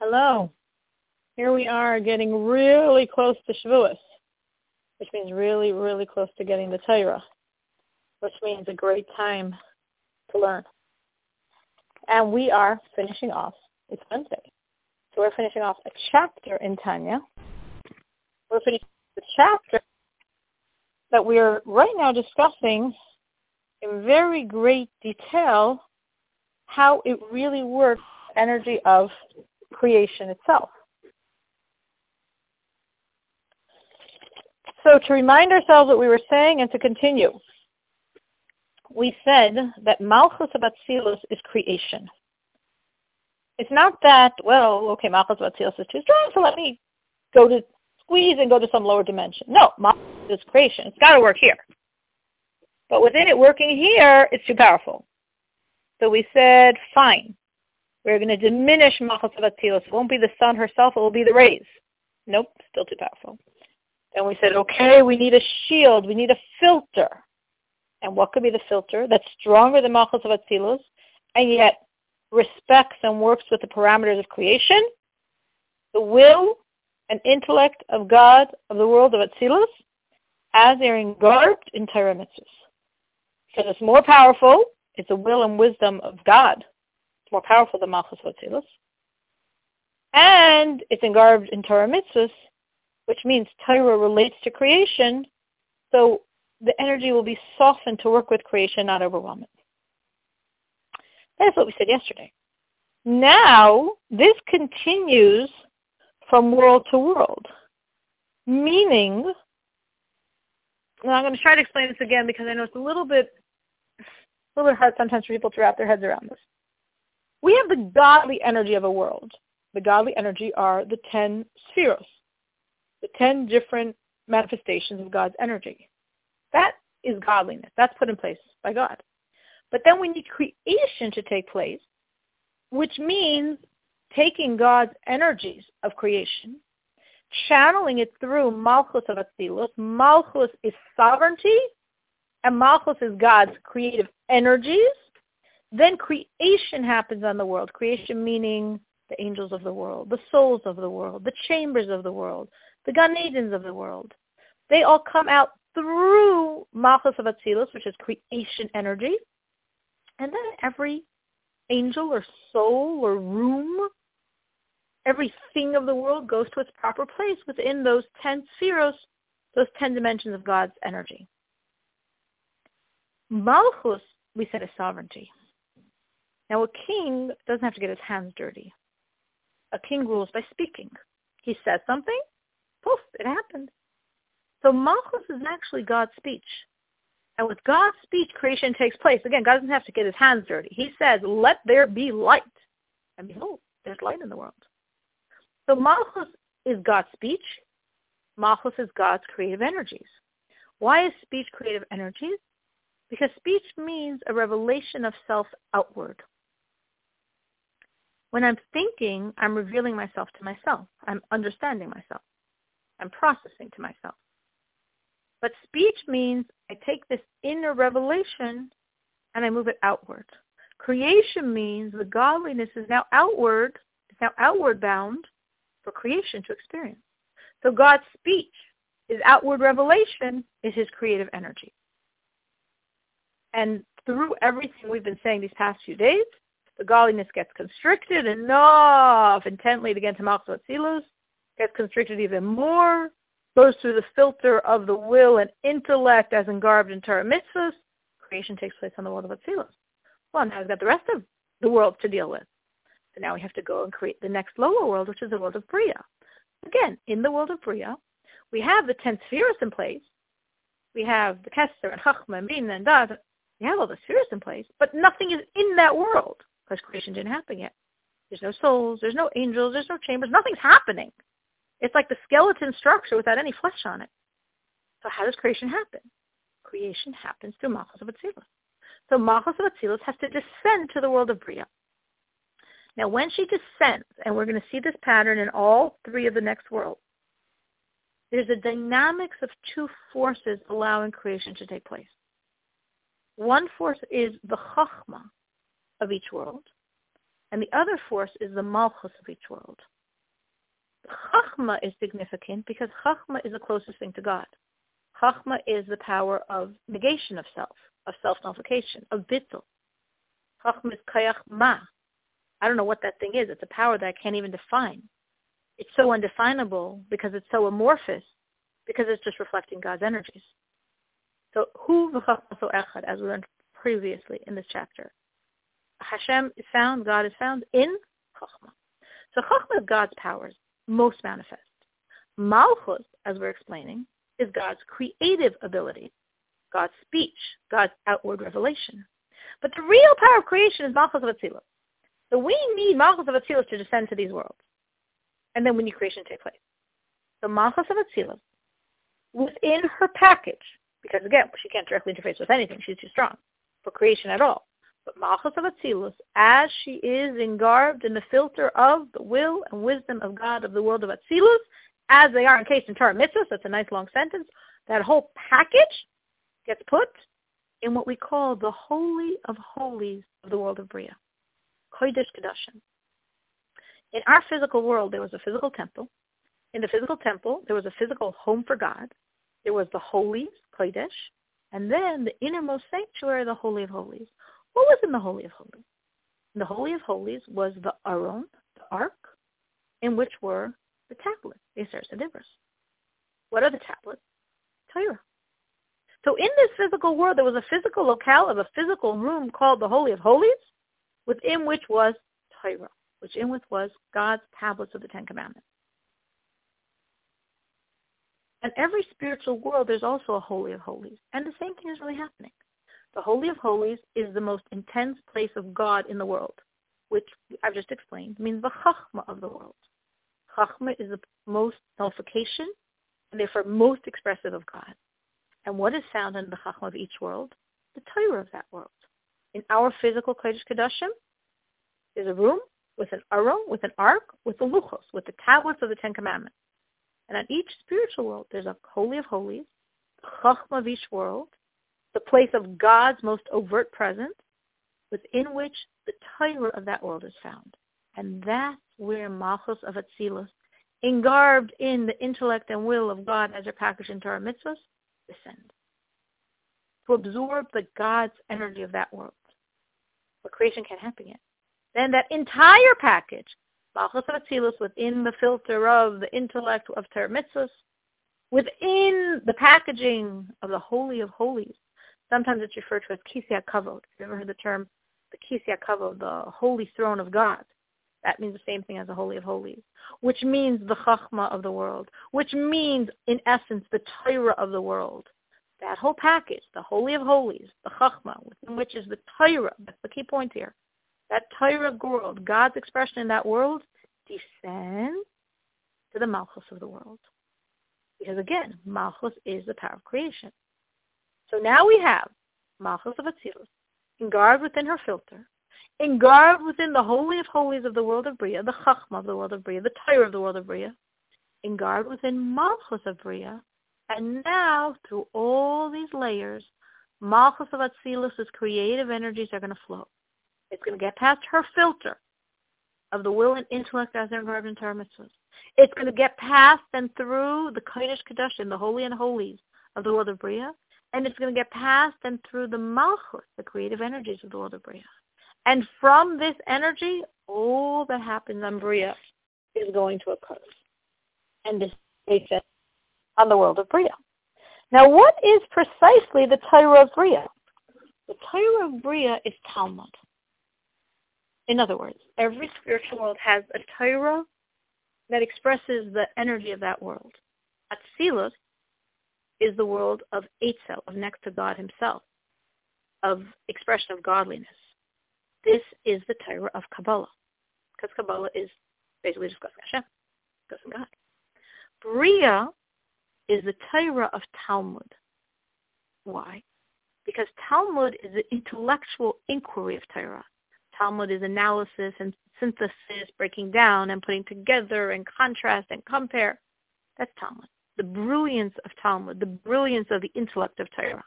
Hello. Here we are getting really close to Shavuos, which means really, really close to getting the Torah, which means a great time to learn. And we are finishing off, it's Wednesday, so we're finishing off a chapter in Tanya. We're finishing the chapter that we are right now discussing in very great detail how it really works, energy of creation itself. So to remind ourselves what we were saying and to continue, we said that Malchus of Atzilus is creation. It's not that, well, okay, Malchus of Atzilus is too strong, so let me go to squeeze and go to some lower dimension. No, Malchus is creation. It's got to work here. But within it working here, it's too powerful. So we said, fine. We're going to diminish Malchus of Atzilus. It won't be the sun herself, it will be the rays. Nope, still too powerful. Then we said, okay, we need a shield. We need a filter. And what could be the filter that's stronger than Malchus of Atzilus and yet respects and works with the parameters of creation? The will and intellect of God of the world of Atzilus as they're engarbed in Torah. Because it's more powerful. It's the will and wisdom of God. More powerful than Malchus Atzilus. And it's engarbed in Torah mitzvahs, which means Torah relates to creation. So the energy will be softened to work with creation, not overwhelm it. That's what we said yesterday. Now, this continues from world to world, meaning, and I'm going to try to explain this again because I know it's a little bit, a little bit hard sometimes for people to wrap their heads around this. We have the godly energy of a world. The godly energy are the ten spheres, the ten different manifestations of God's energy. That is godliness. That's put in place by God. But then we need creation to take place, which means taking God's energies of creation, channeling it through Malchus of Atzilus. Malchus is sovereignty, and Malchus is God's creative energies. Then creation happens on the world. Creation meaning the angels of the world, the souls of the world, the chambers of the world, the Gan of the world. They all come out through Malchus of Atzilus, which is creation energy. And then every angel or soul or room, everything of the world goes to its proper place within those ten spheres, those ten dimensions of God's energy. Malchus, we said, is sovereignty. Now a king doesn't have to get his hands dirty. A king rules by speaking. He says something, poof, it happened. So Malchus is actually God's speech. And with God's speech, creation takes place. Again, God doesn't have to get his hands dirty. He says, let there be light. And behold, there's light in the world. So Malchus is God's speech. Malchus is God's creative energies. Why is speech creative energies? Because speech means a revelation of self outward. When I'm thinking, I'm revealing myself to myself. I'm understanding myself. I'm processing to myself. But speech means I take this inner revelation and I move it outward. Creation means the godliness is now outward, it's now outward bound for creation to experience. So God's speech, his outward revelation, is his creative energy. And through everything we've been saying these past few days, the godliness gets constricted enough intently to get to Malchus Atzilus, gets constricted even more, goes through the filter of the will and intellect as engarbed in Torah mitzvahs, creation takes place on the world of Atzilus. Well, now we've got the rest of the world to deal with. So now we have to go and create the next lower world, which is the world of Bria. Again, in the world of Bria, we have the ten spheres in place. We have the Kesser and Chachma and Bina and Daas. We have all the spheres in place, but nothing is in that world because creation didn't happen yet. There's no souls, there's no angels, there's no chambers, nothing's happening. It's like the skeleton structure without any flesh on it. So how does creation happen? Creation happens through Malchus of Atzilus. So Malchus of Atzilus has to descend to the world of Bria. Now when she descends, and we're going to see this pattern in all three of the next worlds, there's a dynamics of two forces allowing creation to take place. One force is the chachma of each world. And the other force is the malchus of each world. Chachma is significant because Chachma is the closest thing to God. Chachma is the power of negation of self, of self-nullification, of bittul. Chachma is koach mah. I don't know what that thing is. It's a power that I can't even define. It's so undefinable because it's so amorphous, because it's just reflecting God's energies. So Hu v'chachmaso echad, as we learned previously in this chapter. Hashem is found, God is found in Chachma. So Chachma is God's powers, most manifest. Malchus, as we're explaining, is God's creative ability, God's speech, God's outward revelation. But the real power of creation is Malchus of Atzilus. So we need Malchus of Atzilus to descend to these worlds. And then when new creation take place. So Malchus of Atzilus, within her package, because again, she can't directly interface with anything, she's too strong for creation at all. But Malchus of Atzilus, as she is engarbed in the filter of the will and wisdom of God of the world of Atzilus, as they are encased in Torah mitzvahs, that's a nice long sentence, that whole package gets put in what we call the Holy of Holies of the world of Bria. Kodesh Kedoshim. In our physical world, there was a physical temple. In the physical temple, there was a physical home for God. There was the Holies, Kodesh, and then the innermost sanctuary, the Holy of Holies. What was in the Holy of Holies? The Holy of Holies was the Aron, the Ark, in which were the tablets, the Aseret Dibros. What are the tablets? Torah. So in this physical world, there was a physical locale of a physical room called the Holy of Holies, within which was Torah, which in which was God's tablets of the Ten Commandments. And every spiritual world, there's also a Holy of Holies. And the same thing is really happening. The Holy of Holies is the most intense place of God in the world, which I've just explained means the Chachma of the world. Chachma is the most nullification and therefore most expressive of God. And what is found in the Chachma of each world? The Torah of that world. In our physical Kodesh Kedoshim, there's a room with an aron, with an ark, with the luchos, with the tablets of the Ten Commandments. And on each spiritual world, there's a holy of holies, the chachma of each world, the place of God's most overt presence, within which the Torah of that world is found. And that's where Malchus of Atzilus, engarbed in the intellect and will of God as a package into Torah mitzvahs, descend. To absorb the God's energy of that world. But creation can't happen yet. Then that entire package Malchus of Atzilus within the filter of the intellect of Torah within the packaging of the Holy of Holies. Sometimes it's referred to as Kisya Kavod. Have you ever heard the term the Kisya Kavod, the Holy Throne of God? That means the same thing as the Holy of Holies, which means the Chachma of the world, which means, in essence, the Torah of the world. That whole package, the Holy of Holies, the Chachma, which is the Torah, that's the key point here, that Torah world, God's expression in that world, descends to the Malchus of the world. Because again, Malchus is the power of creation. So now we have Malchus of Atzilus, engarbed within her filter, in engarbed within the Holy of Holies of the world of Bria, the Chachma of the world of Bria, the Torah of the world of Bria, in engarbed within Malchus of Bria, and now through all these layers, Malchus of Atzilus' creative energies are going to flow. It's going to get past her filter of the will and intellect as they're engraved in Torah mitzvahs. It's going to get past and through the Kodesh Kedoshim, the holy and holies of the world of Bria, and it's going to get passed and through the Malchus, the creative energies of the world of Bria. And from this energy, all that happens on Bria is going to occur. And this it on the world of Bria. Now, what is precisely the Torah of Bria? The Torah of Bria is Talmud. In other words, every spiritual world has a Torah that expresses the energy of that world. Atzilus is the world of Eitzel, of next to God himself, of expression of godliness. This is the Torah of Kabbalah, because Kabbalah is basically discussing Hashem, discussing God. Bria is the Torah of Talmud. Why? Because Talmud is the intellectual inquiry of Torah. Talmud is analysis and synthesis, breaking down and putting together and contrast and compare. That's Talmud. The brilliance of Talmud, the brilliance of the intellect of Torah.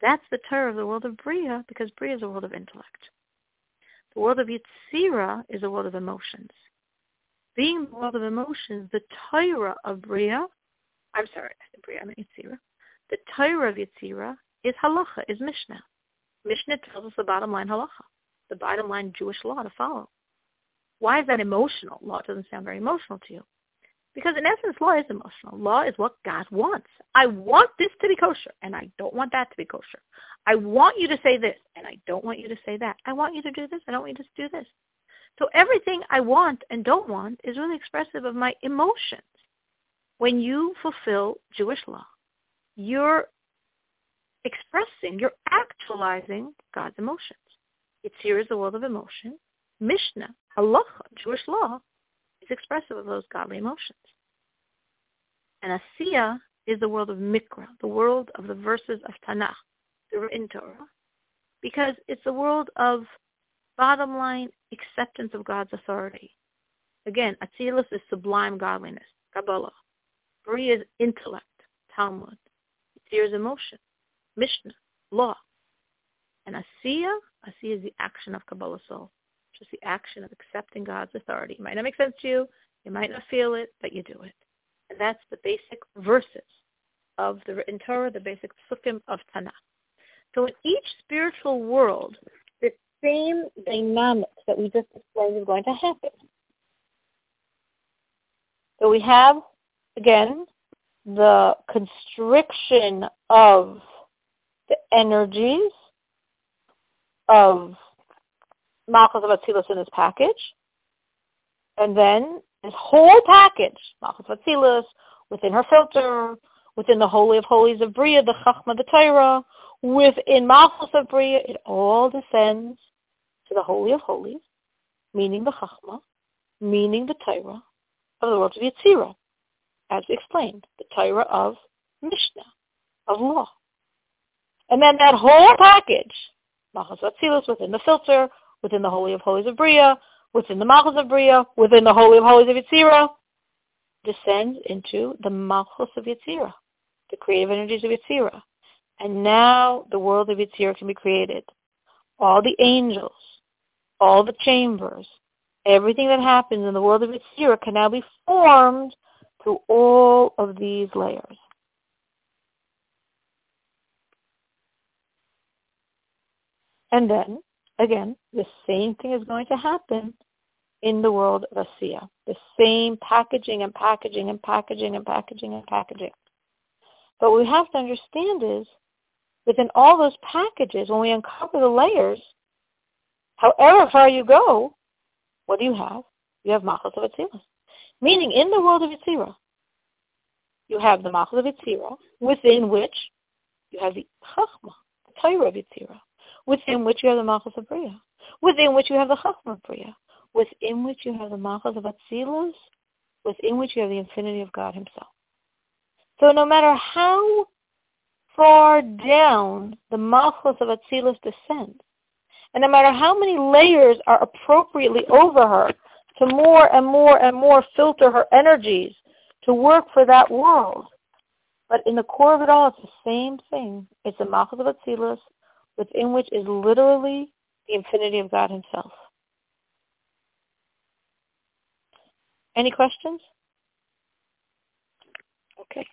That's the Torah of the world of Bria because Bria is a world of intellect. The world of Yitzira is a world of emotions. Being the world of emotions, the Torah of Bria, I'm sorry, Bria, I mean Yitzira, the Torah of Yitzira is halacha, is Mishnah. Mishnah tells us the bottom line halacha, the bottom line Jewish law to follow. Why is that emotional? Law doesn't sound very emotional to you. Because in essence, law is emotional. Law is what God wants. I want this to be kosher, and I don't want that to be kosher. I want you to say this, and I don't want you to say that. I want you to do this, I don't want you to do this. So everything I want and don't want is really expressive of my emotions. When you fulfill Jewish law, you're expressing, you're actualizing God's emotions. Yetzirah is the world of emotion. Mishnah, halacha, Jewish law, is expressive of those godly emotions. And Asiya is the world of Mikra, the world of the verses of Tanakh, the written Torah, because it's the world of bottom line acceptance of God's authority. Again, Atzilus is sublime godliness, Kabbalah. Bria is intellect, Talmud. Yetzir is emotion, Mishnah, law. And Asiya, Asiya is the action of kabbalas ol just the action of accepting God's authority. It might not make sense to you. You might not feel it, but you do it. And that's the basic verses of the written Torah, the basic sukkim of Tanakh. So in each spiritual world, the same dynamics that we just explained is going to happen. So we have, again, the constriction of the energies of Malchus of Atzilus in this package. And then this whole package, Malchus of Atzilus, within her filter, within the Holy of Holies of Bria, the Chachma, the Torah, within Malchus of Bria, it all descends to the Holy of Holies, meaning the Chachma, meaning the Torah of the world of Yetzirah, as explained, the Torah of Mishnah, of law. And then that whole package, Malchus Atzilus within the filter, within the Holy of Holies of Bria, within the Malchus of Bria, within the Holy of Holies of Yetzirah, descends into the Malchus of Yetzirah, the creative energies of Yetzirah. And now the world of Yetzirah can be created. All the angels, all the chambers, everything that happens in the world of Yetzirah can now be formed through all of these layers. And then again, the same thing is going to happen in the world of Asiya. The same packaging and packaging and packaging and packaging and packaging. But what we have to understand is within all those packages, when we uncover the layers, however far you go, what do you have? You have Malchus of Atzilus. Meaning in the world of Yitzira, you have the Malchus of Yitzira, within which you have the Chachma, the Torah of Yitzira within which you have the Malchus of Bria, within which you have the Chachma of Bria, within which you have the Malchus of Atzilus, within which you have the infinity of God himself. So no matter how far down the Malchus of Atzilus descends, and no matter how many layers are appropriately over her to more and more and more filter her energies to work for that world, but in the core of it all, it's the same thing. It's the Malchus of Atzilus within which is literally the infinity of God himself. Any questions? Okay.